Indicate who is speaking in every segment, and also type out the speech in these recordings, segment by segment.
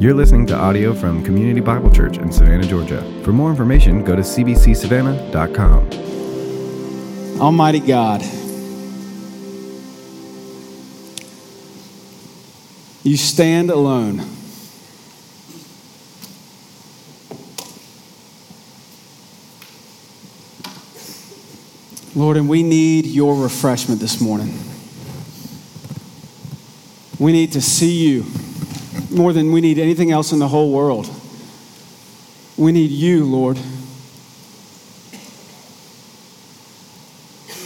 Speaker 1: You're listening to audio from Community Bible Church in Savannah, Georgia. For more information, go to cbcsavannah.com.
Speaker 2: Almighty God, you stand alone. Lord, and we need your refreshment this morning. We need to see you more than we need anything else in the whole world. We need you, Lord.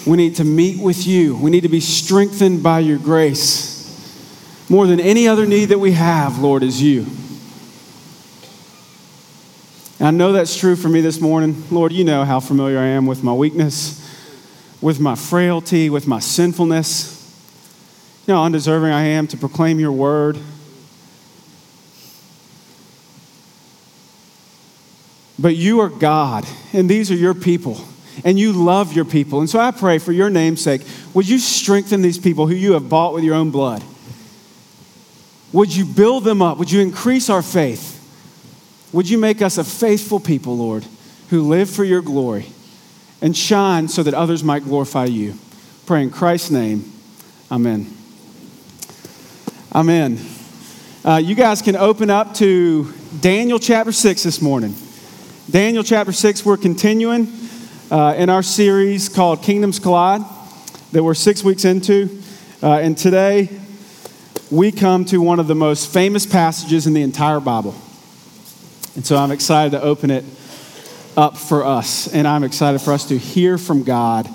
Speaker 2: We need to meet with you. We need to be strengthened by your grace. More than any other need that we have, Lord, is you. And I know that's true for me this morning. Lord, you know how familiar I am with my weakness, with my frailty, with my sinfulness. You know how undeserving I am to proclaim your word. But you are God, and these are your people, and you love your people. And so I pray for your name's sake, would you strengthen these people who you have bought with your own blood? Would you build them up? Would you increase our faith? Would you make us a faithful people, Lord, who live for your glory and shine so that others might glorify you? Pray in Christ's name. Amen. Amen. Uh, you guys can open up to Daniel chapter 6 this morning. Daniel chapter 6, we're continuing uh, in our series called Kingdoms Collide that we're six weeks into. Uh, and today we come to one of the most famous passages in the entire Bible. And so I'm excited to open it up for us. And I'm excited for us to hear from God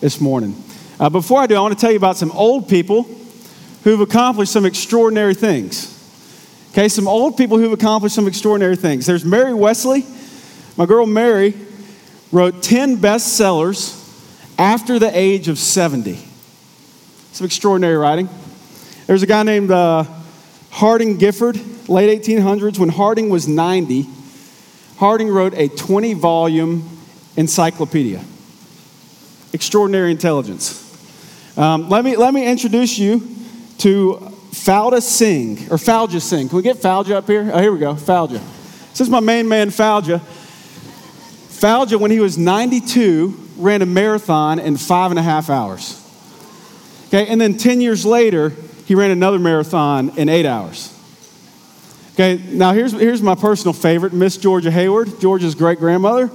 Speaker 2: this morning. Uh, before I do, I want to tell you about some old people who've accomplished some extraordinary things. Okay, some old people who've accomplished some extraordinary things. There's Mary Wesley. My girl Mary wrote 10 bestsellers after the age of 70. Some extraordinary writing. There's a guy named uh, Harding Gifford, late 1800s, when Harding was 90. Harding wrote a 20 volume encyclopedia. Extraordinary intelligence. Um, let, me, let me introduce you to Falda Singh, or Falja Singh. Can we get Falja up here? Oh, here we go, Falja. This is my main man, Falja. Falja, when he was 92, ran a marathon in five and a half hours. Okay, and then 10 years later, he ran another marathon in eight hours. Okay, now here's, here's my personal favorite Miss Georgia Hayward, Georgia's great grandmother.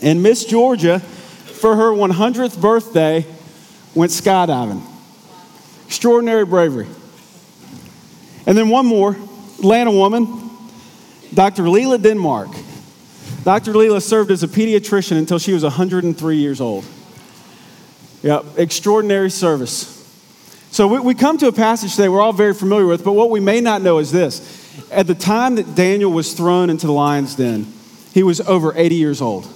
Speaker 2: And Miss Georgia, for her 100th birthday, went skydiving. Extraordinary bravery. And then one more, Atlanta woman, Dr. Leila Denmark. Dr. Leila served as a pediatrician until she was 103 years old. Yeah, extraordinary service. So we, we come to a passage today we're all very familiar with, but what we may not know is this. At the time that Daniel was thrown into the lion's den, he was over 80 years old.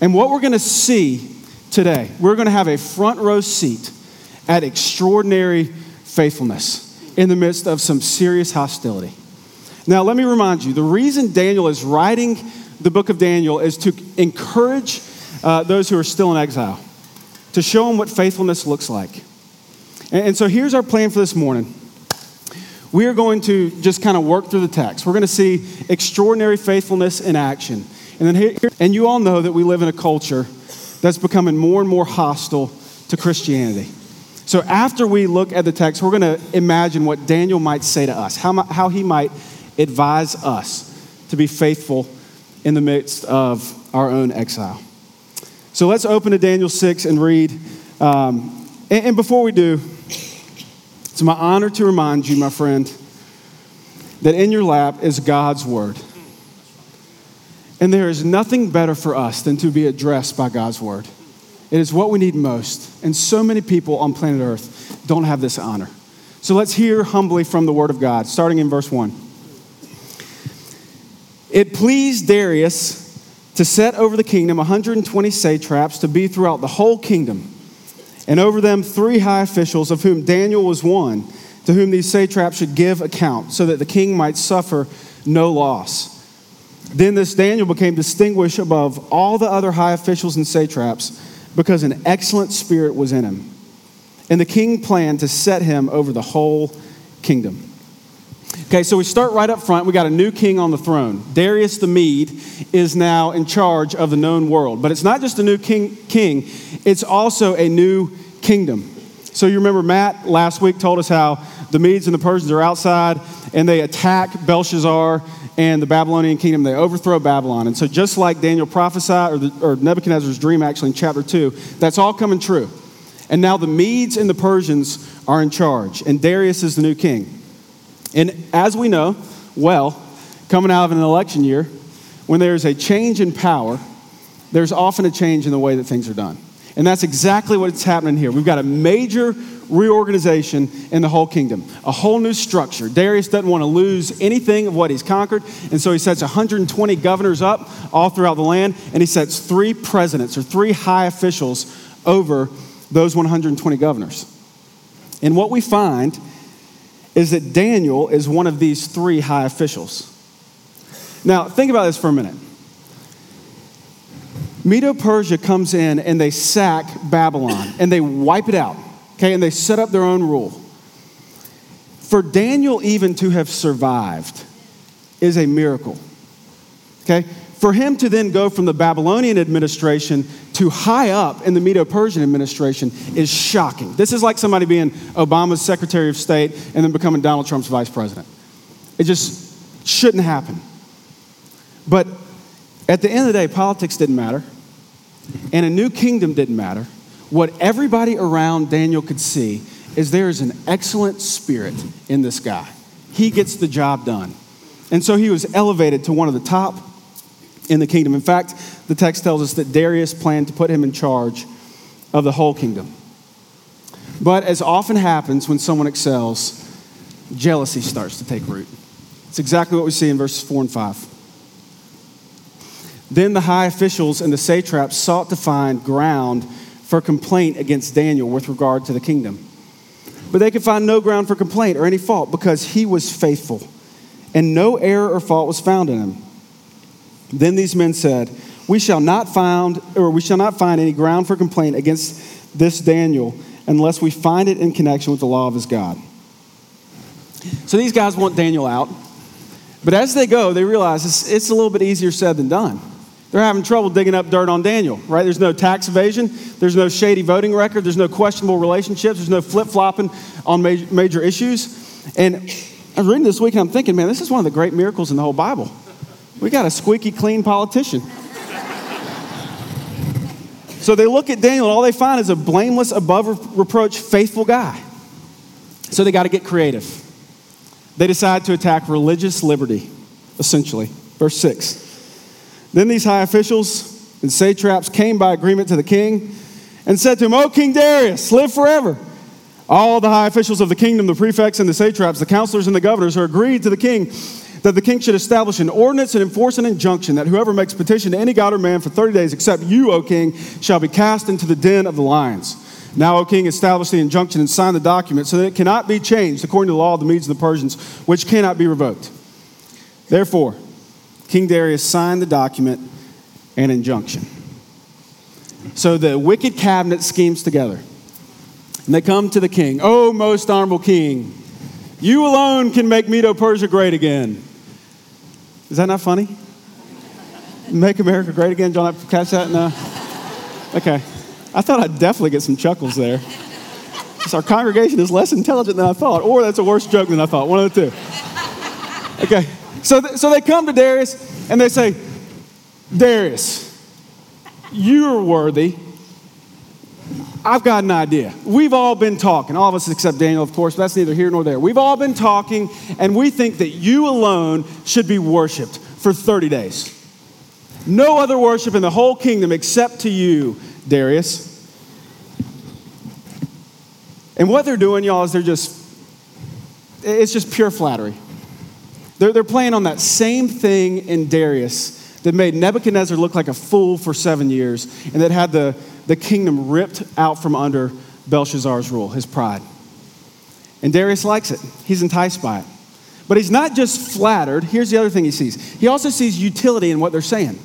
Speaker 2: And what we're going to see today, we're going to have a front row seat at extraordinary faithfulness in the midst of some serious hostility. Now, let me remind you the reason Daniel is writing the book of Daniel is to encourage uh, those who are still in exile, to show them what faithfulness looks like. And, and so here's our plan for this morning. We are going to just kind of work through the text. We're going to see extraordinary faithfulness in action. And then here, and you all know that we live in a culture that's becoming more and more hostile to Christianity. So after we look at the text, we're going to imagine what Daniel might say to us, how, how he might advise us to be faithful in the midst of our own exile. So let's open to Daniel 6 and read. Um, and, and before we do, it's my honor to remind you, my friend, that in your lap is God's word. And there is nothing better for us than to be addressed by God's word. It is what we need most. And so many people on planet Earth don't have this honor. So let's hear humbly from the word of God, starting in verse 1. It pleased Darius to set over the kingdom 120 satraps to be throughout the whole kingdom, and over them three high officials, of whom Daniel was one, to whom these satraps should give account, so that the king might suffer no loss. Then this Daniel became distinguished above all the other high officials and satraps because an excellent spirit was in him. And the king planned to set him over the whole kingdom. Okay, so we start right up front. We got a new king on the throne. Darius the Mede is now in charge of the known world. But it's not just a new king, king it's also a new kingdom. So you remember Matt last week told us how the Medes and the Persians are outside and they attack Belshazzar and the Babylonian kingdom. They overthrow Babylon. And so, just like Daniel prophesied, or, the, or Nebuchadnezzar's dream actually in chapter 2, that's all coming true. And now the Medes and the Persians are in charge, and Darius is the new king. And as we know, well, coming out of an election year, when there's a change in power, there's often a change in the way that things are done. And that's exactly what's happening here. We've got a major reorganization in the whole kingdom, a whole new structure. Darius doesn't want to lose anything of what he's conquered, and so he sets 120 governors up all throughout the land, and he sets three presidents or three high officials over those 120 governors. And what we find is that Daniel is one of these three high officials. Now, think about this for a minute. Medo Persia comes in and they sack Babylon and they wipe it out, okay, and they set up their own rule. For Daniel even to have survived is a miracle, okay? For him to then go from the Babylonian administration to high up in the Medo Persian administration is shocking. This is like somebody being Obama's Secretary of State and then becoming Donald Trump's vice president. It just shouldn't happen. But at the end of the day, politics didn't matter, and a new kingdom didn't matter. What everybody around Daniel could see is there is an excellent spirit in this guy. He gets the job done. And so he was elevated to one of the top in the kingdom. In fact, the text tells us that Darius planned to put him in charge of the whole kingdom. But as often happens when someone excels, jealousy starts to take root. It's exactly what we see in verses 4 and 5. Then the high officials and the satraps sought to find ground for complaint against Daniel with regard to the kingdom. But they could find no ground for complaint or any fault because he was faithful, and no error or fault was found in him. Then these men said, We shall not find or we shall not find any ground for complaint against this Daniel unless we find it in connection with the law of his God. So these guys want Daniel out. But as they go, they realize it's, it's a little bit easier said than done. They're having trouble digging up dirt on Daniel, right? There's no tax evasion, there's no shady voting record, there's no questionable relationships, there's no flip flopping on major, major issues. And I was reading this week and I'm thinking, man, this is one of the great miracles in the whole Bible. We got a squeaky clean politician. so they look at Daniel and all they find is a blameless, above reproach, faithful guy. So they got to get creative. They decide to attack religious liberty, essentially. Verse 6. Then these high officials and satraps came by agreement to the king and said to him, O King Darius, live forever. All the high officials of the kingdom, the prefects and the satraps, the counselors and the governors, who agreed to the king that the king should establish an ordinance and enforce an injunction that whoever makes petition to any god or man for 30 days, except you, O king, shall be cast into the den of the lions. Now, O king, establish the injunction and sign the document so that it cannot be changed according to the law of the Medes and the Persians, which cannot be revoked. Therefore, King Darius signed the document and injunction. So the wicked cabinet schemes together. And they come to the king. Oh, most honorable king, you alone can make Medo Persia great again. Is that not funny? Make America great again? John, catch that? No? Okay. I thought I'd definitely get some chuckles there. our congregation is less intelligent than I thought, or that's a worse joke than I thought. One of the two. Okay. So, th- so they come to Darius and they say, Darius, you're worthy. I've got an idea. We've all been talking, all of us except Daniel, of course, but that's neither here nor there. We've all been talking, and we think that you alone should be worshiped for 30 days. No other worship in the whole kingdom except to you, Darius. And what they're doing, y'all, is they're just, it's just pure flattery. They're, they're playing on that same thing in Darius that made Nebuchadnezzar look like a fool for seven years and that had the, the kingdom ripped out from under Belshazzar's rule, his pride. And Darius likes it, he's enticed by it. But he's not just flattered. Here's the other thing he sees he also sees utility in what they're saying.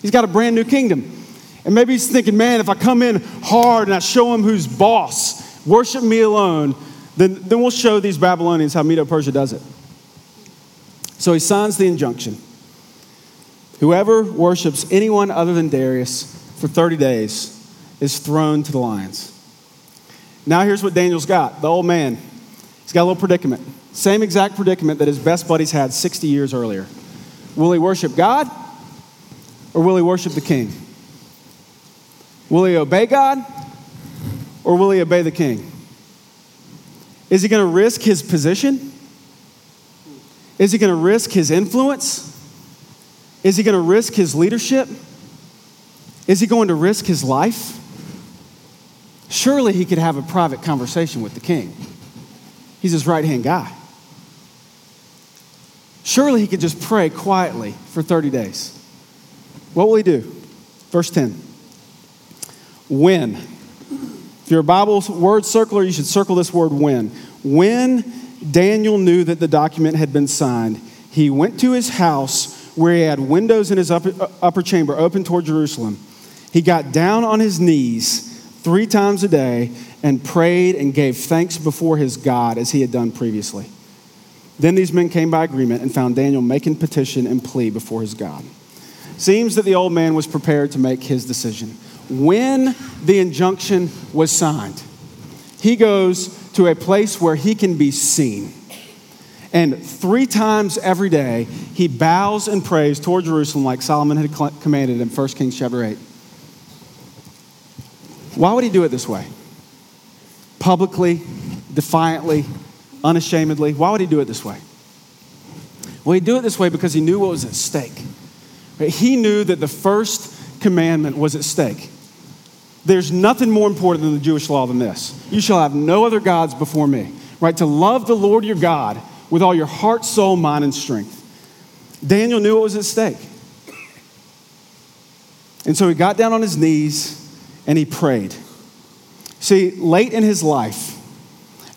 Speaker 2: He's got a brand new kingdom. And maybe he's thinking, man, if I come in hard and I show him who's boss, worship me alone, then, then we'll show these Babylonians how Medo Persia does it. So he signs the injunction Whoever worships anyone other than Darius for 30 days is thrown to the lions. Now, here's what Daniel's got the old man. He's got a little predicament. Same exact predicament that his best buddies had 60 years earlier. Will he worship God or will he worship the king? Will he obey God or will he obey the king? Is he going to risk his position? Is he going to risk his influence? Is he going to risk his leadership? Is he going to risk his life? Surely he could have a private conversation with the king. He's his right hand guy. Surely he could just pray quietly for 30 days. What will he do? Verse 10. When. If you're a Bible word circler, you should circle this word when. When Daniel knew that the document had been signed, he went to his house where he had windows in his upper, uh, upper chamber open toward Jerusalem. He got down on his knees three times a day and prayed and gave thanks before his God as he had done previously. Then these men came by agreement and found Daniel making petition and plea before his God. Seems that the old man was prepared to make his decision. When the injunction was signed, he goes to a place where he can be seen. And three times every day, he bows and prays toward Jerusalem like Solomon had commanded in 1 Kings chapter 8. Why would he do it this way? Publicly, defiantly, unashamedly. Why would he do it this way? Well, he'd do it this way because he knew what was at stake. He knew that the first commandment was at stake. There's nothing more important than the Jewish law than this. You shall have no other gods before me. Right? To love the Lord your God with all your heart, soul, mind, and strength. Daniel knew what was at stake. And so he got down on his knees and he prayed. See, late in his life,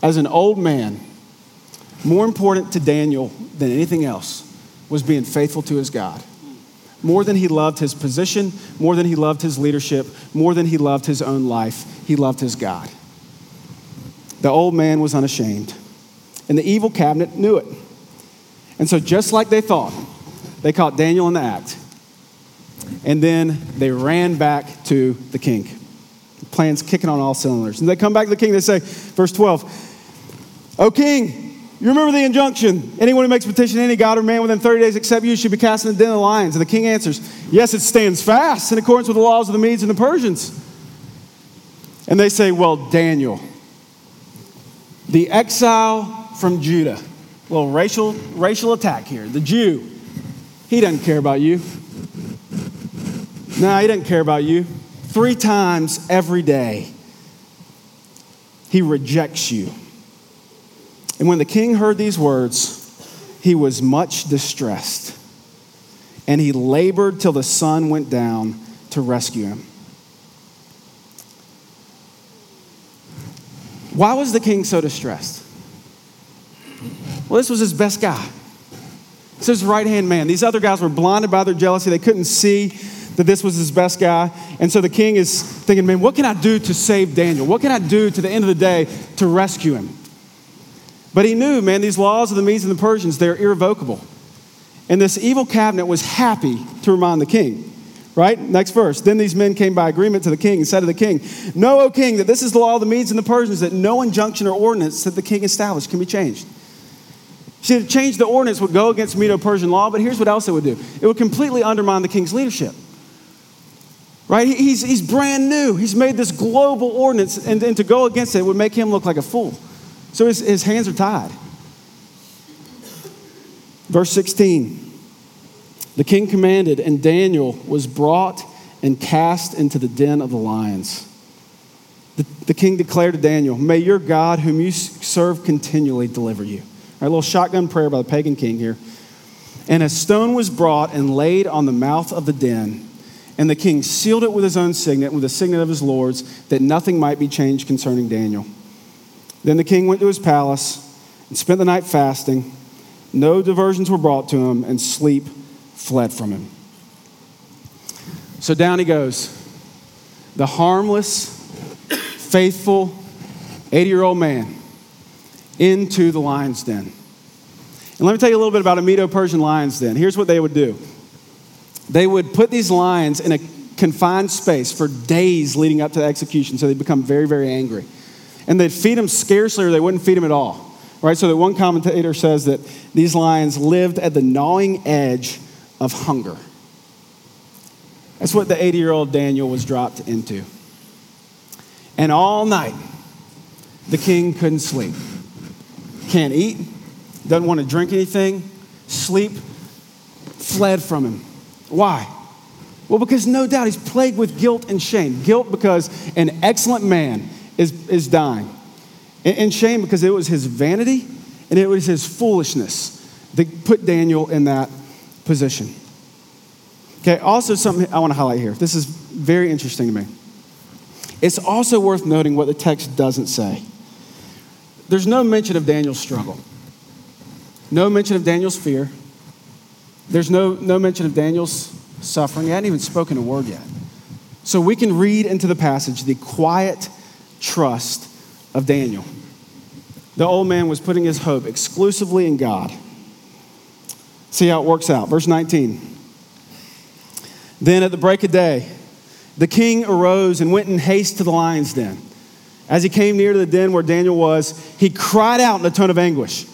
Speaker 2: as an old man, more important to Daniel than anything else was being faithful to his God. More than he loved his position, more than he loved his leadership, more than he loved his own life, he loved his God. The old man was unashamed and the evil cabinet knew it. And so, just like they thought, they caught Daniel in the act. And then they ran back to the king. The plan's kicking on all cylinders. And they come back to the king, they say, verse 12, O king, you remember the injunction. Anyone who makes petition to any god or man within 30 days except you should be cast in the den of lions. And the king answers, Yes, it stands fast in accordance with the laws of the Medes and the Persians. And they say, Well, Daniel, the exile from Judah. Little racial, racial attack here. The Jew, he doesn't care about you. No, he doesn't care about you. Three times every day, he rejects you. And when the king heard these words, he was much distressed. And he labored till the sun went down to rescue him. Why was the king so distressed? Well, this was his best guy. This is his right hand man. These other guys were blinded by their jealousy. They couldn't see that this was his best guy. And so the king is thinking, man, what can I do to save Daniel? What can I do to the end of the day to rescue him? But he knew, man, these laws of the Medes and the Persians, they're irrevocable. And this evil cabinet was happy to remind the king. Right? Next verse. Then these men came by agreement to the king and said to the king, Know, O king, that this is the law of the Medes and the Persians, that no injunction or ordinance that the king established can be changed. See, to change the ordinance would go against Medo Persian law, but here's what else it would do it would completely undermine the king's leadership. Right? He's, he's brand new. He's made this global ordinance, and, and to go against it would make him look like a fool. So his, his hands are tied. Verse 16 The king commanded, and Daniel was brought and cast into the den of the lions. The, the king declared to Daniel, May your God, whom you serve continually, deliver you. A little shotgun prayer by the pagan king here. And a stone was brought and laid on the mouth of the den. And the king sealed it with his own signet, with the signet of his lords, that nothing might be changed concerning Daniel. Then the king went to his palace and spent the night fasting. No diversions were brought to him, and sleep fled from him. So down he goes. The harmless, faithful 80 year old man into the lion's den. And let me tell you a little bit about a Medo Persian lions then. Here's what they would do they would put these lions in a confined space for days leading up to the execution, so they'd become very, very angry. And they'd feed them scarcely or they wouldn't feed them at all. Right? So that one commentator says that these lions lived at the gnawing edge of hunger. That's what the 80 year old Daniel was dropped into. And all night, the king couldn't sleep. Can't eat, doesn't want to drink anything, sleep fled from him. Why? Well, because no doubt he's plagued with guilt and shame. Guilt because an excellent man is, is dying, and shame because it was his vanity and it was his foolishness that put Daniel in that position. Okay, also something I want to highlight here. This is very interesting to me. It's also worth noting what the text doesn't say. There's no mention of Daniel's struggle, no mention of Daniel's fear, there's no, no mention of Daniel's suffering. He hadn't even spoken a word yet. So we can read into the passage the quiet trust of Daniel. The old man was putting his hope exclusively in God. See how it works out. Verse 19. Then at the break of day, the king arose and went in haste to the lion's den. As he came near to the den where Daniel was, he cried out in a tone of anguish.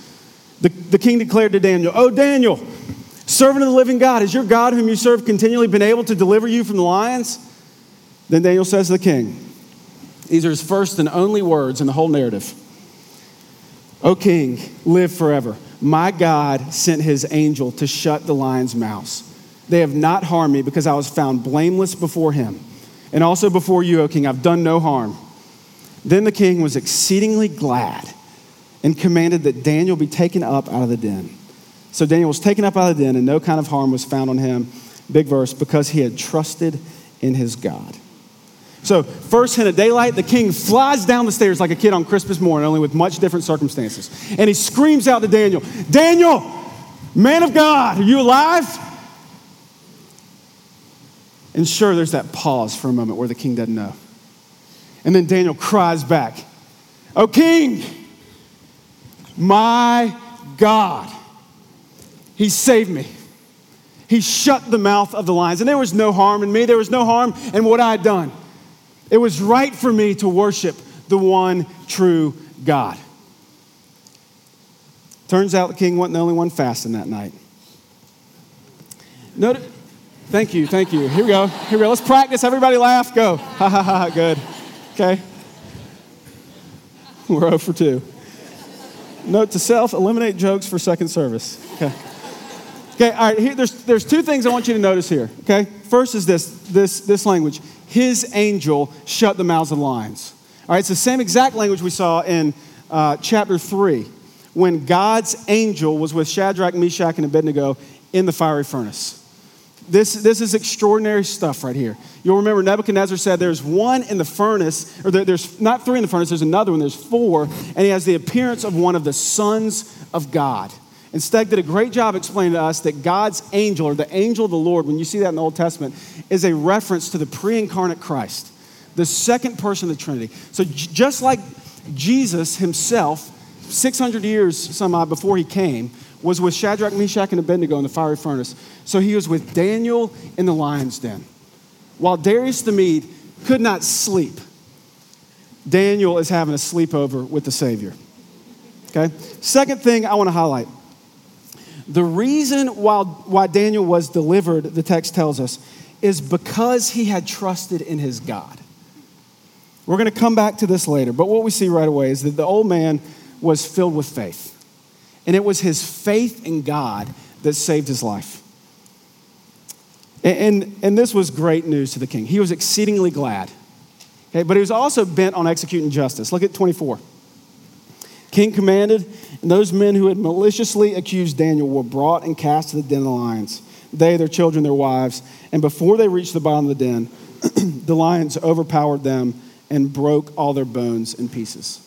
Speaker 2: The, the king declared to Daniel, Oh, Daniel, servant of the living God, has your God, whom you serve continually, been able to deliver you from the lions? Then Daniel says to the king, These are his first and only words in the whole narrative. O king, live forever. My God sent his angel to shut the lions' mouths. They have not harmed me because I was found blameless before him. And also before you, O king, I've done no harm. Then the king was exceedingly glad and commanded that Daniel be taken up out of the den. So Daniel was taken up out of the den, and no kind of harm was found on him. Big verse, because he had trusted in his God. So, first hint of daylight, the king flies down the stairs like a kid on Christmas morning, only with much different circumstances. And he screams out to Daniel, Daniel, man of God, are you alive? And sure, there's that pause for a moment where the king doesn't know. And then Daniel cries back, O king, my God, he saved me. He shut the mouth of the lions. And there was no harm in me, there was no harm in what I had done. It was right for me to worship the one true God. Turns out the king wasn't the only one fasting that night. Notice, thank you, thank you. Here we go. Here we go. Let's practice. Everybody laugh. Go. Ha ha ha. Good. Okay. We're 0 for 2. Note to self eliminate jokes for second service. Okay. Okay, all right, here, there's, there's two things I want you to notice here, okay? First is this, this, this language. His angel shut the mouths of lions. All right, it's the same exact language we saw in uh, chapter 3 when God's angel was with Shadrach, Meshach, and Abednego in the fiery furnace. This, this is extraordinary stuff right here. You'll remember Nebuchadnezzar said there's one in the furnace, or there, there's not three in the furnace, there's another one, there's four, and he has the appearance of one of the sons of God. And Steg did a great job explaining to us that God's angel, or the angel of the Lord, when you see that in the Old Testament, is a reference to the pre incarnate Christ, the second person of the Trinity. So just like Jesus himself, 600 years some odd before he came, was with Shadrach, Meshach, and Abednego in the fiery furnace. So he was with Daniel in the lion's den. While Darius the Mede could not sleep, Daniel is having a sleepover with the Savior. Okay? Second thing I want to highlight the reason why, why Daniel was delivered, the text tells us, is because he had trusted in his God. We're going to come back to this later, but what we see right away is that the old man was filled with faith. And it was his faith in God that saved his life. And, and, and this was great news to the king. He was exceedingly glad. Okay, but he was also bent on executing justice. Look at 24. King commanded, and those men who had maliciously accused Daniel were brought and cast to the den of the lions. They, their children, their wives. And before they reached the bottom of the den, the lions overpowered them and broke all their bones in pieces.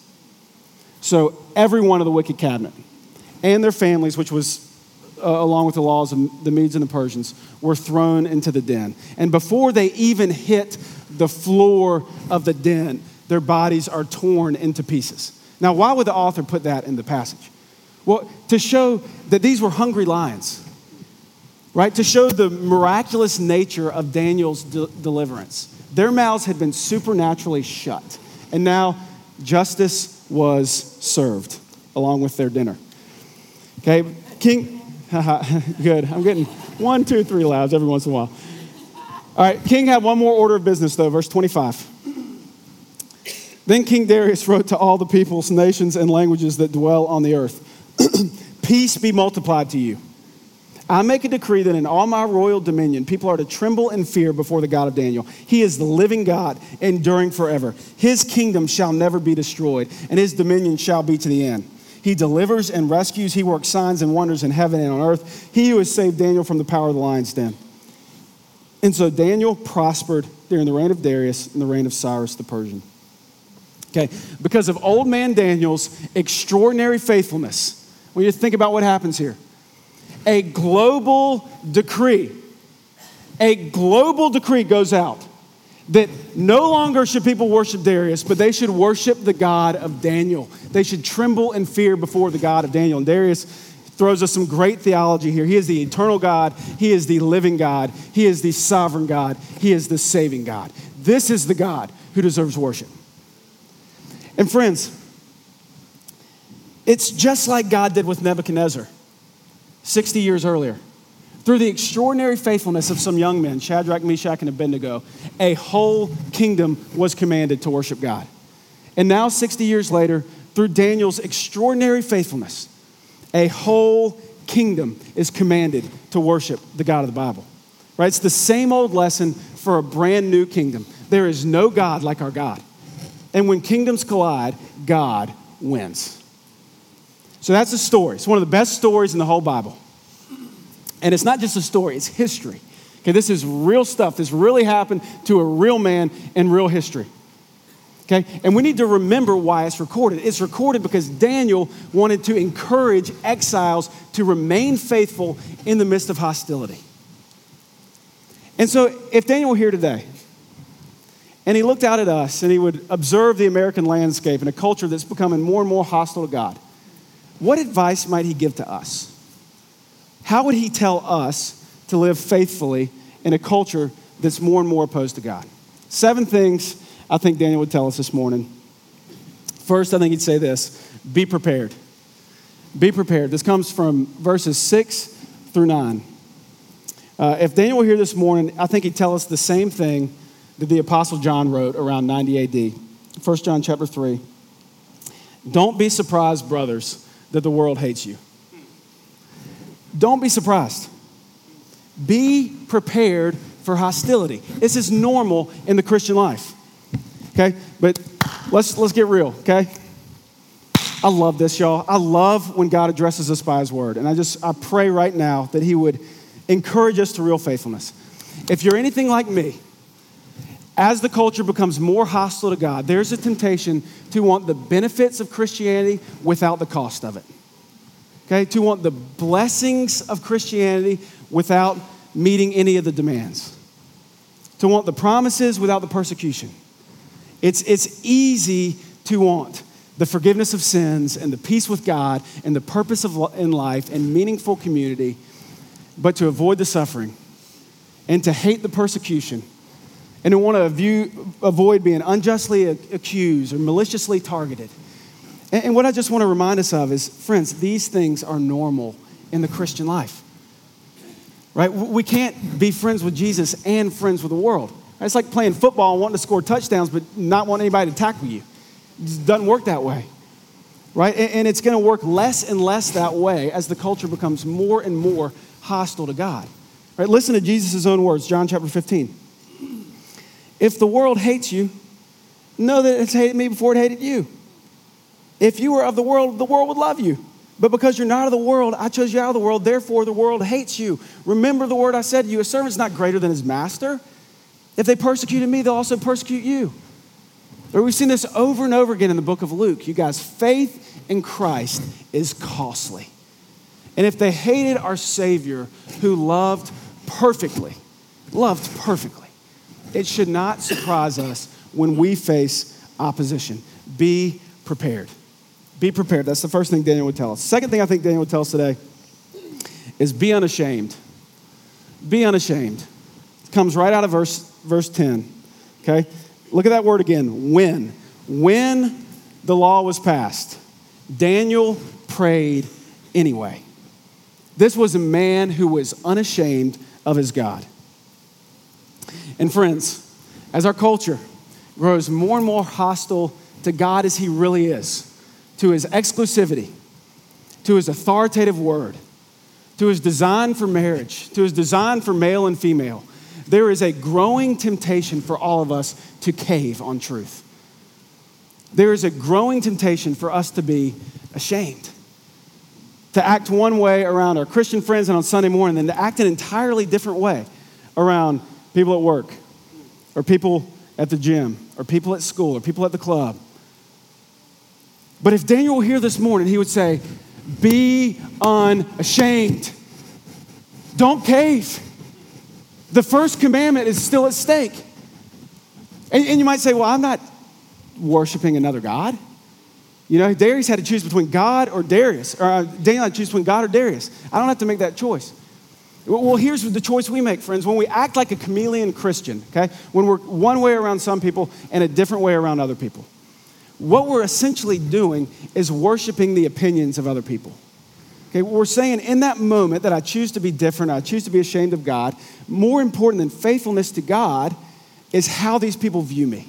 Speaker 2: So every one of the wicked cabinet and their families, which was uh, along with the laws of the Medes and the Persians, were thrown into the den. And before they even hit the floor of the den, their bodies are torn into pieces. Now, why would the author put that in the passage? Well, to show that these were hungry lions, right? To show the miraculous nature of Daniel's de- deliverance. Their mouths had been supernaturally shut, and now justice was served along with their dinner. Okay, King, good. I'm getting one, two, three laughs every once in a while. All right, King had one more order of business, though, verse 25. Then King Darius wrote to all the peoples, nations, and languages that dwell on the earth Peace be multiplied to you. I make a decree that in all my royal dominion, people are to tremble in fear before the God of Daniel. He is the living God, enduring forever. His kingdom shall never be destroyed, and his dominion shall be to the end. He delivers and rescues. He works signs and wonders in heaven and on earth. He who has saved Daniel from the power of the lion's den. And so Daniel prospered during the reign of Darius and the reign of Cyrus the Persian. Okay, because of old man Daniel's extraordinary faithfulness, when you think about what happens here, a global decree, a global decree goes out that no longer should people worship Darius, but they should worship the God of Daniel. They should tremble and fear before the God of Daniel. And Darius throws us some great theology here. He is the eternal God, He is the living God, He is the sovereign God, He is the saving God. This is the God who deserves worship. And friends, it's just like God did with Nebuchadnezzar 60 years earlier. Through the extraordinary faithfulness of some young men, Shadrach, Meshach, and Abednego, a whole kingdom was commanded to worship God. And now, 60 years later, through Daniel's extraordinary faithfulness, a whole kingdom is commanded to worship the God of the Bible. Right? It's the same old lesson for a brand new kingdom. There is no God like our God. And when kingdoms collide, God wins. So that's the story. It's one of the best stories in the whole Bible. And it's not just a story, it's history. Okay, this is real stuff. This really happened to a real man in real history. Okay, and we need to remember why it's recorded. It's recorded because Daniel wanted to encourage exiles to remain faithful in the midst of hostility. And so, if Daniel were here today, and he looked out at us and he would observe the American landscape and a culture that's becoming more and more hostile to God. What advice might he give to us? How would he tell us to live faithfully in a culture that's more and more opposed to God? Seven things I think Daniel would tell us this morning. First, I think he'd say this be prepared. Be prepared. This comes from verses 6 through 9. Uh, if Daniel were here this morning, I think he'd tell us the same thing that the Apostle John wrote around 90 AD. 1 John chapter 3. Don't be surprised, brothers, that the world hates you. Don't be surprised. Be prepared for hostility. This is normal in the Christian life. Okay? But let's let's get real, okay? I love this, y'all. I love when God addresses us by his word. And I just I pray right now that he would encourage us to real faithfulness. If you're anything like me, as the culture becomes more hostile to God, there's a temptation to want the benefits of Christianity without the cost of it. Okay, to want the blessings of Christianity without meeting any of the demands. To want the promises without the persecution. It's, it's easy to want the forgiveness of sins and the peace with God and the purpose of in life and meaningful community, but to avoid the suffering and to hate the persecution and to want to view, avoid being unjustly accused or maliciously targeted. And, and what I just want to remind us of is, friends, these things are normal in the Christian life. Right? We can't be friends with Jesus and friends with the world. It's like playing football and wanting to score touchdowns, but not wanting anybody to tackle you. It doesn't work that way. Right? And, and it's going to work less and less that way as the culture becomes more and more hostile to God. Right? Listen to Jesus' own words, John chapter 15. If the world hates you, know that it's hated me before it hated you. If you were of the world, the world would love you. But because you're not of the world, I chose you out of the world, therefore the world hates you. Remember the word I said to you a servant's not greater than his master. If they persecuted me, they'll also persecute you. We've seen this over and over again in the book of Luke. You guys, faith in Christ is costly. And if they hated our Savior who loved perfectly, loved perfectly, it should not surprise us when we face opposition. Be prepared. Be prepared. That's the first thing Daniel would tell us. Second thing I think Daniel would tell us today is be unashamed. Be unashamed. It comes right out of verse, verse 10. Okay? Look at that word again. When. When the law was passed, Daniel prayed anyway. This was a man who was unashamed of his God. And friends, as our culture grows more and more hostile to God as he really is, to his exclusivity, to his authoritative word, to his design for marriage, to his design for male and female, there is a growing temptation for all of us to cave on truth. There is a growing temptation for us to be ashamed, to act one way around our Christian friends and on Sunday morning, and to act an entirely different way around people at work, or people at the gym, or people at school, or people at the club. But if Daniel were here this morning, he would say, Be unashamed. Don't cave. The first commandment is still at stake. And, and you might say, Well, I'm not worshiping another God. You know, Darius had to choose between God or Darius, or uh, Daniel had to choose between God or Darius. I don't have to make that choice. Well, here's the choice we make, friends. When we act like a chameleon Christian, okay, when we're one way around some people and a different way around other people, what we're essentially doing is worshiping the opinions of other people. Okay, we're saying in that moment that I choose to be different, I choose to be ashamed of God, more important than faithfulness to God is how these people view me.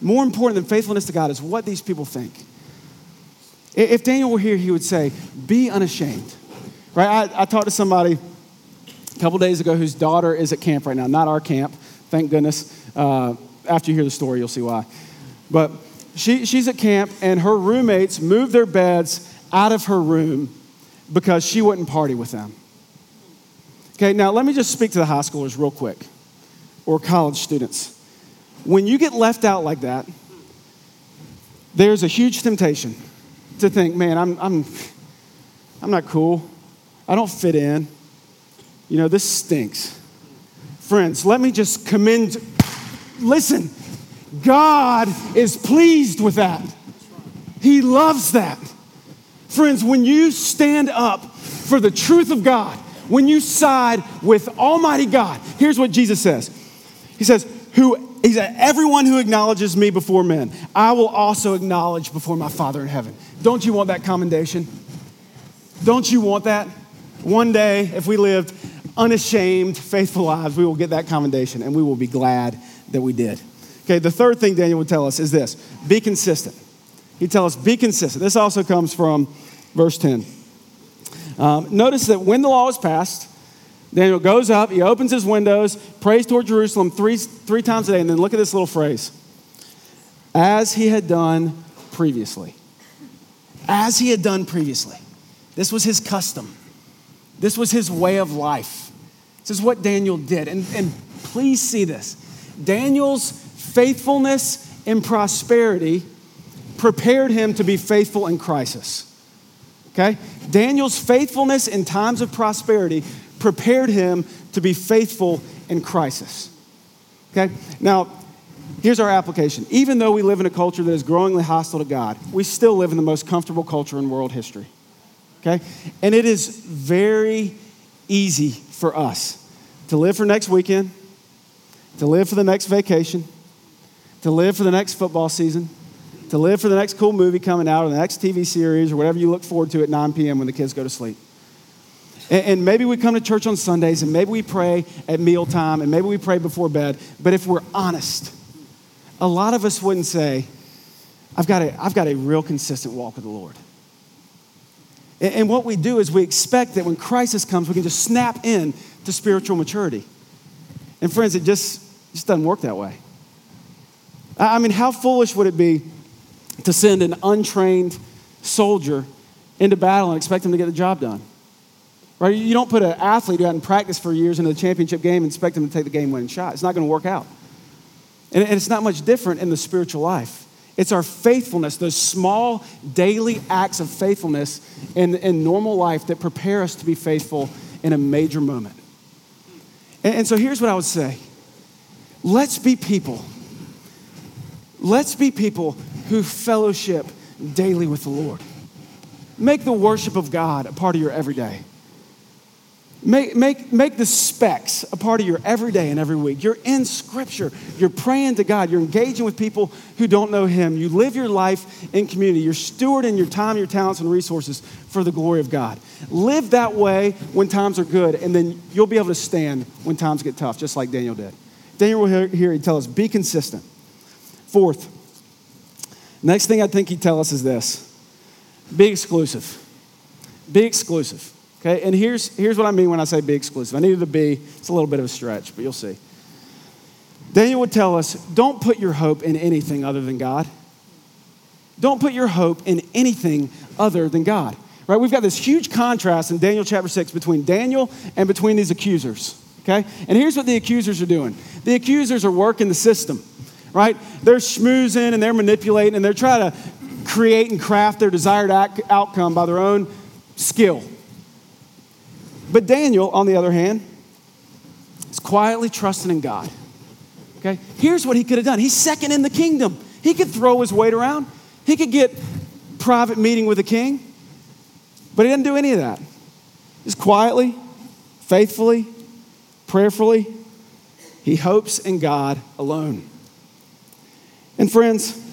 Speaker 2: More important than faithfulness to God is what these people think. If Daniel were here, he would say, Be unashamed. Right? I, I talked to somebody a couple days ago whose daughter is at camp right now, not our camp, thank goodness. Uh, after you hear the story, you'll see why. But she, she's at camp, and her roommates moved their beds out of her room because she wouldn't party with them. Okay, now let me just speak to the high schoolers real quick, or college students. When you get left out like that, there's a huge temptation to think, man, I'm, I'm, I'm not cool. I don't fit in. You know, this stinks. Friends, let me just commend, listen, God is pleased with that. He loves that. Friends, when you stand up for the truth of God, when you side with Almighty God, here's what Jesus says He says, who he said, everyone who acknowledges me before men, I will also acknowledge before my Father in heaven. Don't you want that commendation? Don't you want that? One day, if we lived unashamed, faithful lives, we will get that commendation and we will be glad that we did. Okay, the third thing Daniel would tell us is this be consistent. He'd tell us, be consistent. This also comes from verse 10. Um, notice that when the law was passed, Daniel goes up, he opens his windows, prays toward Jerusalem three, three times a day, and then look at this little phrase as he had done previously. As he had done previously. This was his custom, this was his way of life. This is what Daniel did. And, and please see this Daniel's faithfulness in prosperity prepared him to be faithful in crisis. Okay? Daniel's faithfulness in times of prosperity prepared him to be faithful in crisis. Okay? Now, here's our application. Even though we live in a culture that is growingly hostile to God, we still live in the most comfortable culture in world history. Okay? And it is very easy for us to live for next weekend, to live for the next vacation, to live for the next football season, to live for the next cool movie coming out or the next TV series or whatever you look forward to at 9 p.m. when the kids go to sleep. And, and maybe we come to church on Sundays and maybe we pray at mealtime and maybe we pray before bed. But if we're honest, a lot of us wouldn't say, I've got a, I've got a real consistent walk with the Lord. And, and what we do is we expect that when crisis comes, we can just snap in to spiritual maturity. And friends, it just, just doesn't work that way. I mean, how foolish would it be to send an untrained soldier into battle and expect him to get the job done? Right? You don't put an athlete who hadn't practiced for years into the championship game and expect him to take the game winning shot. It's not going to work out. And it's not much different in the spiritual life. It's our faithfulness, those small daily acts of faithfulness in, in normal life that prepare us to be faithful in a major moment. And, and so here's what I would say let's be people. Let's be people who fellowship daily with the Lord. Make the worship of God a part of your everyday. Make, make, make the specs a part of your everyday and every week. You're in Scripture. You're praying to God. You're engaging with people who don't know Him. You live your life in community. You're stewarding your time, your talents, and resources for the glory of God. Live that way when times are good, and then you'll be able to stand when times get tough, just like Daniel did. Daniel will hear, hear he tell us, be consistent. Fourth, next thing I think he'd tell us is this be exclusive. Be exclusive. Okay, and here's, here's what I mean when I say be exclusive. I needed to be, it's a little bit of a stretch, but you'll see. Daniel would tell us don't put your hope in anything other than God. Don't put your hope in anything other than God. Right? We've got this huge contrast in Daniel chapter 6 between Daniel and between these accusers. Okay? And here's what the accusers are doing the accusers are working the system, right? They're schmoozing and they're manipulating and they're trying to create and craft their desired outcome by their own skill. But Daniel, on the other hand, is quietly trusting in God. Okay? Here's what he could have done. He's second in the kingdom. He could throw his weight around. He could get private meeting with the king. But he didn't do any of that. Just quietly, faithfully, prayerfully, he hopes in God alone. And friends,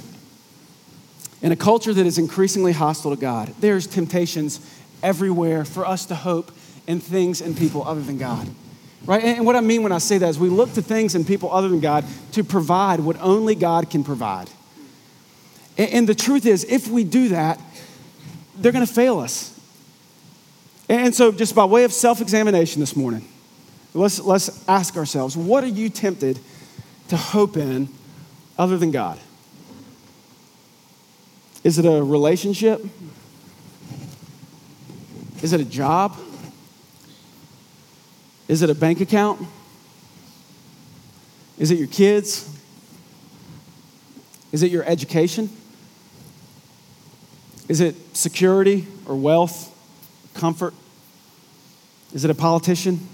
Speaker 2: in a culture that is increasingly hostile to God, there's temptations everywhere for us to hope in things and people other than God. Right? And what I mean when I say that is we look to things and people other than God to provide what only God can provide. And the truth is, if we do that, they're going to fail us. And so, just by way of self examination this morning, let's, let's ask ourselves what are you tempted to hope in other than God? Is it a relationship? Is it a job? Is it a bank account? Is it your kids? Is it your education? Is it security or wealth, comfort? Is it a politician?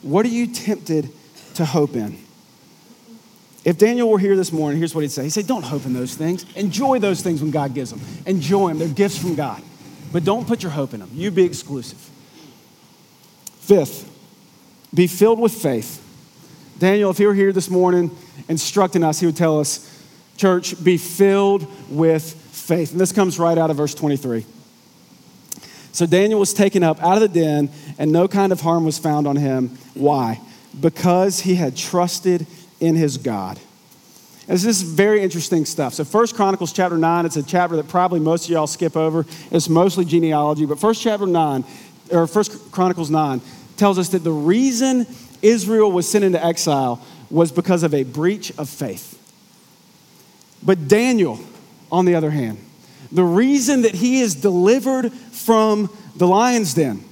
Speaker 2: What are you tempted to hope in? If Daniel were here this morning, here's what he'd say. He'd say, Don't hope in those things. Enjoy those things when God gives them. Enjoy them. They're gifts from God. But don't put your hope in them. You be exclusive. Fifth, be filled with faith. Daniel, if he were here this morning instructing us, he would tell us, Church, be filled with faith. And this comes right out of verse 23. So Daniel was taken up out of the den, and no kind of harm was found on him. Why? Because he had trusted in his God. And this is very interesting stuff. So First Chronicles chapter 9, it's a chapter that probably most of y'all skip over. It's mostly genealogy, but First chapter 9, or First Chronicles 9, tells us that the reason Israel was sent into exile was because of a breach of faith. But Daniel, on the other hand, the reason that he is delivered from the lion's den,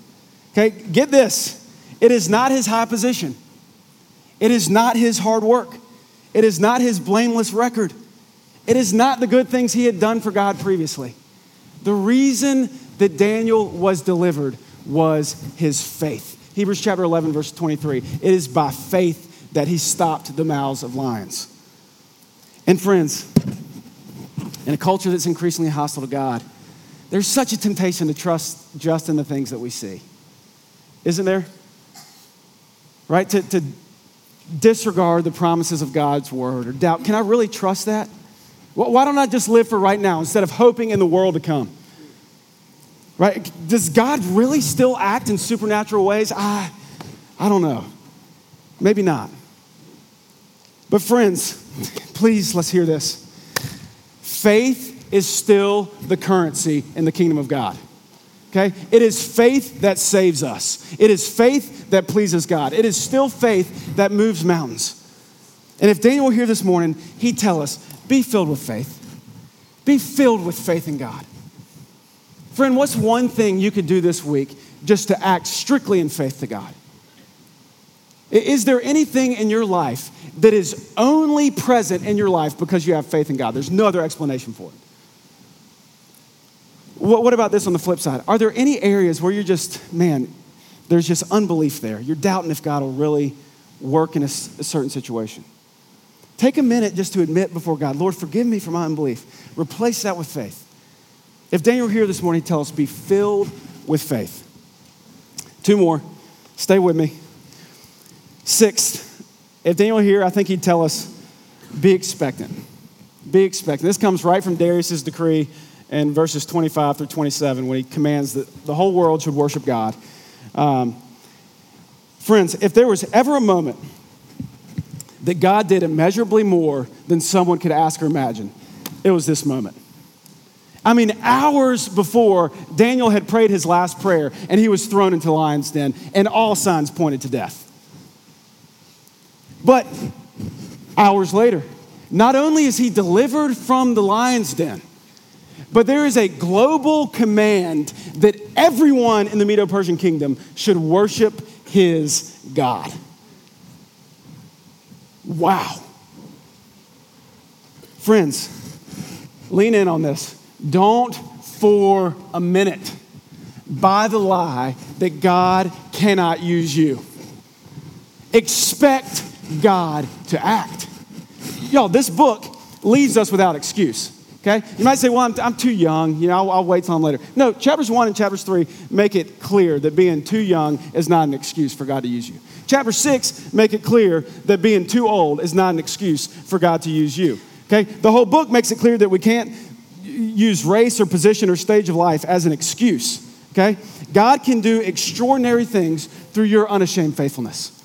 Speaker 2: okay, get this it is not his high position, it is not his hard work, it is not his blameless record, it is not the good things he had done for God previously. The reason that Daniel was delivered was his faith. Hebrews chapter 11, verse 23. It is by faith that he stopped the mouths of lions. And friends, in a culture that's increasingly hostile to God, there's such a temptation to trust just in the things that we see. Isn't there? Right? To, to disregard the promises of God's word or doubt. Can I really trust that? Why don't I just live for right now instead of hoping in the world to come? Right? Does God really still act in supernatural ways? I, I don't know. Maybe not. But, friends, please let's hear this. Faith is still the currency in the kingdom of God. Okay? It is faith that saves us. It is faith that pleases God. It is still faith that moves mountains. And if Daniel were here this morning, he'd tell us be filled with faith. Be filled with faith in God. Friend, what's one thing you could do this week just to act strictly in faith to God? Is there anything in your life that is only present in your life because you have faith in God? There's no other explanation for it. What, about this on the flip side? Are there any areas where you're just, man, there's just unbelief there? You're doubting if God will really work in a, a certain situation. Take a minute just to admit before God, Lord, forgive me for my unbelief. Replace that with faith. If Daniel were here this morning, tell us, be filled with faith. Two more. Stay with me. Sixth, if Daniel were here, I think he'd tell us, be expectant. Be expectant. This comes right from Darius's decree in verses 25 through 27 when he commands that the whole world should worship God. Um, friends, if there was ever a moment that God did immeasurably more than someone could ask or imagine, it was this moment. I mean, hours before Daniel had prayed his last prayer and he was thrown into lion's den, and all signs pointed to death. But hours later, not only is he delivered from the lion's den, but there is a global command that everyone in the Medo Persian kingdom should worship his God. Wow. Friends, lean in on this. Don't for a minute buy the lie that God cannot use you. Expect God to act. Y'all, this book leaves us without excuse. Okay? You might say, well, I'm, I'm too young. You know, I'll, I'll wait till I'm later. No, chapters one and chapters three make it clear that being too young is not an excuse for God to use you. Chapter six make it clear that being too old is not an excuse for God to use you. Okay? The whole book makes it clear that we can't use race or position or stage of life as an excuse. Okay? God can do extraordinary things through your unashamed faithfulness.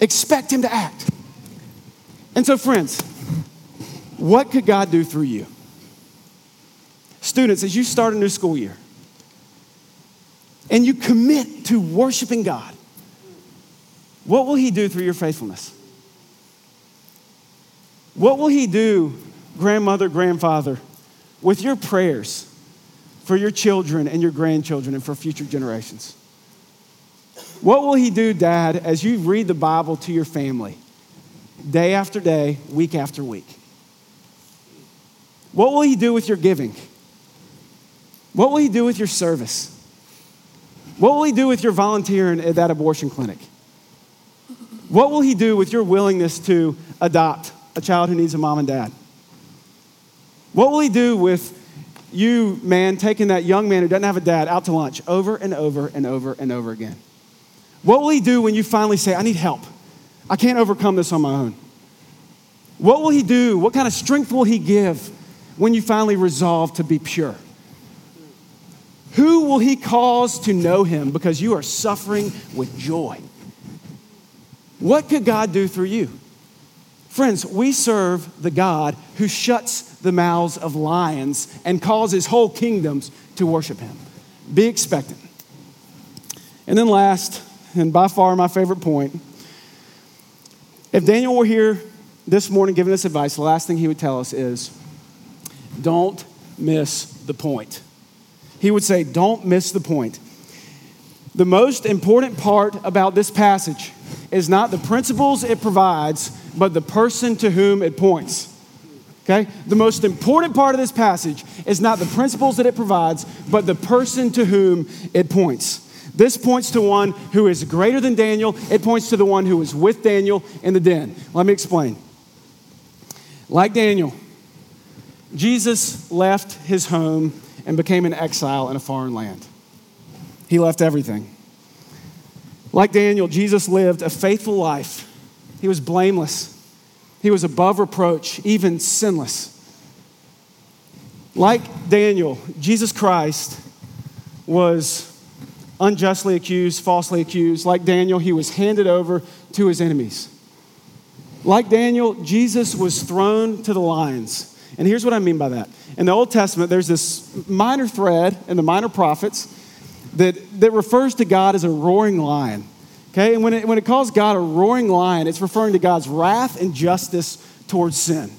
Speaker 2: Expect Him to act. And so, friends, what could God do through you? Students, as you start a new school year and you commit to worshiping God, what will He do through your faithfulness? What will He do, grandmother, grandfather, with your prayers for your children and your grandchildren and for future generations? What will He do, Dad, as you read the Bible to your family, day after day, week after week? What will He do with your giving? What will He do with your service? What will He do with your volunteering at that abortion clinic? What will He do with your willingness to adopt a child who needs a mom and dad? What will He do with you, man, taking that young man who doesn't have a dad out to lunch over and over and over and over again? What will He do when you finally say, I need help? I can't overcome this on my own? What will He do? What kind of strength will He give when you finally resolve to be pure? Who will He cause to know Him because you are suffering with joy? What could God do through you? Friends, we serve the God who shuts the mouths of lions and causes whole kingdoms to worship him. Be expectant. And then, last, and by far my favorite point, if Daniel were here this morning giving us advice, the last thing he would tell us is don't miss the point. He would say, don't miss the point. The most important part about this passage is not the principles it provides, but the person to whom it points. Okay? The most important part of this passage is not the principles that it provides, but the person to whom it points. This points to one who is greater than Daniel. It points to the one who was with Daniel in the den. Let me explain. Like Daniel, Jesus left his home and became an exile in a foreign land. He left everything. Like Daniel, Jesus lived a faithful life. He was blameless. He was above reproach, even sinless. Like Daniel, Jesus Christ was unjustly accused, falsely accused. Like Daniel, he was handed over to his enemies. Like Daniel, Jesus was thrown to the lions. And here's what I mean by that. In the Old Testament, there's this minor thread in the minor prophets that, that refers to God as a roaring lion. Okay, and when it, when it calls God a roaring lion, it's referring to God's wrath and justice towards sin.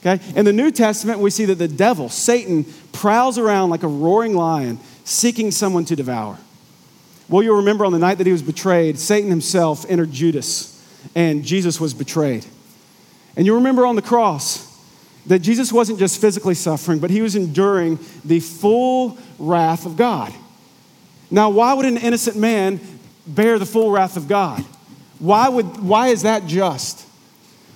Speaker 2: Okay, in the New Testament, we see that the devil, Satan, prowls around like a roaring lion seeking someone to devour. Well, you'll remember on the night that he was betrayed, Satan himself entered Judas, and Jesus was betrayed. And you remember on the cross that Jesus wasn't just physically suffering, but he was enduring the full wrath of God. Now, why would an innocent man bear the full wrath of God? Why, would, why is that just?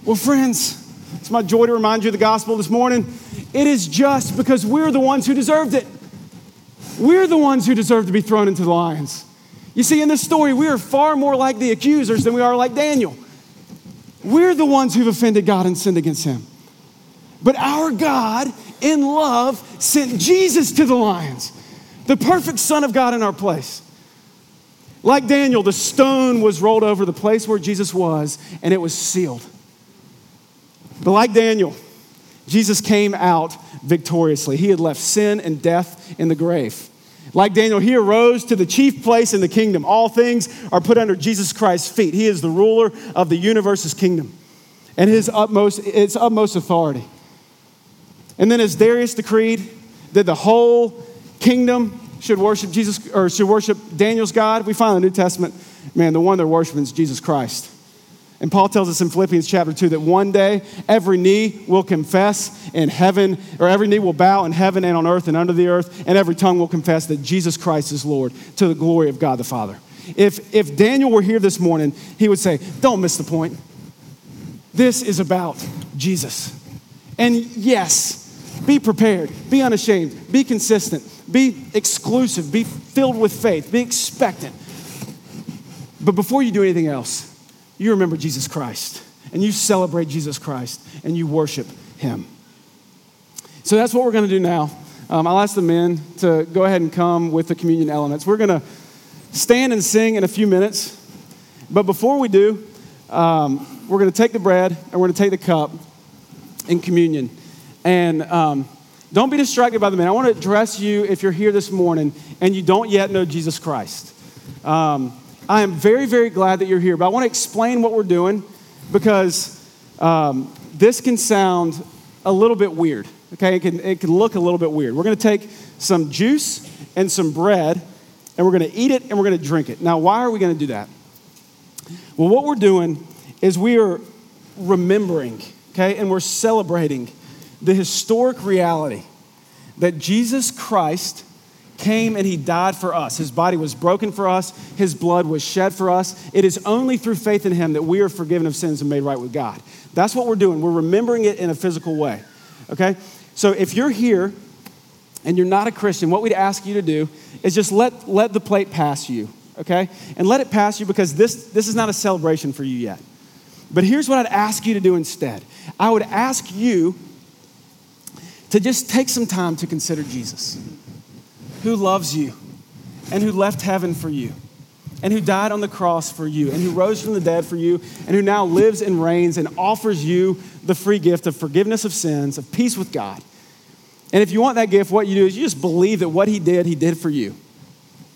Speaker 2: Well, friends, it's my joy to remind you of the gospel this morning. It is just because we're the ones who deserved it. We're the ones who deserve to be thrown into the lions. You see, in this story, we are far more like the accusers than we are like Daniel. We're the ones who've offended God and sinned against Him. But our God, in love, sent Jesus to the lions, the perfect Son of God in our place. Like Daniel, the stone was rolled over the place where Jesus was, and it was sealed. But like Daniel, Jesus came out victoriously. He had left sin and death in the grave. Like Daniel, he arose to the chief place in the kingdom. All things are put under Jesus Christ's feet. He is the ruler of the universe's kingdom and his utmost, its utmost authority. And then, as Darius decreed that the whole kingdom should worship Jesus or should worship Daniel's God, we find in the New Testament, man, the one they're worshiping is Jesus Christ. And Paul tells us in Philippians chapter 2 that one day every knee will confess in heaven, or every knee will bow in heaven and on earth and under the earth, and every tongue will confess that Jesus Christ is Lord to the glory of God the Father. If, if Daniel were here this morning, he would say, Don't miss the point. This is about Jesus. And yes, be prepared, be unashamed, be consistent, be exclusive, be filled with faith, be expectant. But before you do anything else, you remember Jesus Christ and you celebrate Jesus Christ and you worship him. So that's what we're going to do now. Um, I'll ask the men to go ahead and come with the communion elements. We're going to stand and sing in a few minutes. But before we do, um, we're going to take the bread and we're going to take the cup in communion. And um, don't be distracted by the man. I want to address you if you're here this morning and you don't yet know Jesus Christ. Um, I am very, very glad that you're here, but I want to explain what we're doing because um, this can sound a little bit weird. Okay, it can, it can look a little bit weird. We're going to take some juice and some bread, and we're going to eat it and we're going to drink it. Now, why are we going to do that? Well, what we're doing is we are remembering, okay, and we're celebrating the historic reality that Jesus Christ came and he died for us. His body was broken for us, his blood was shed for us. It is only through faith in him that we are forgiven of sins and made right with God. That's what we're doing. We're remembering it in a physical way. Okay? So if you're here and you're not a Christian, what we'd ask you to do is just let, let the plate pass you, okay? And let it pass you because this, this is not a celebration for you yet. But here's what I'd ask you to do instead I would ask you to just take some time to consider Jesus who loves you and who left heaven for you and who died on the cross for you and who rose from the dead for you and who now lives and reigns and offers you the free gift of forgiveness of sins, of peace with God. And if you want that gift, what you do is you just believe that what he did, he did for you.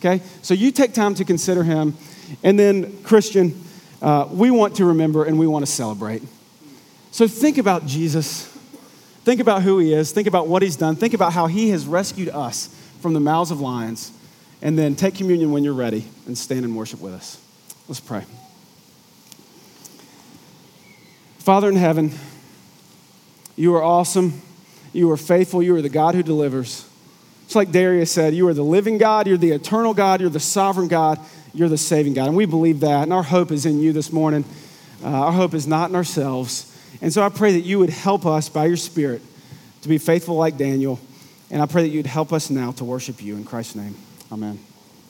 Speaker 2: Okay? So you take time to consider him. And then, Christian, uh, we want to remember and we want to celebrate. So think about Jesus. Think about who he is. Think about what he's done. Think about how he has rescued us from the mouths of lions, and then take communion when you're ready and stand and worship with us. Let's pray. Father in heaven, you are awesome. You are faithful. You are the God who delivers. It's like Darius said, you are the living God, you're the eternal God, you're the sovereign God, you're the saving God. And we believe that. And our hope is in you this morning. Uh, our hope is not in ourselves. And so I pray that you would help us by your Spirit to be faithful like Daniel and I pray that you'd help us now to worship you in Christ's name. Amen.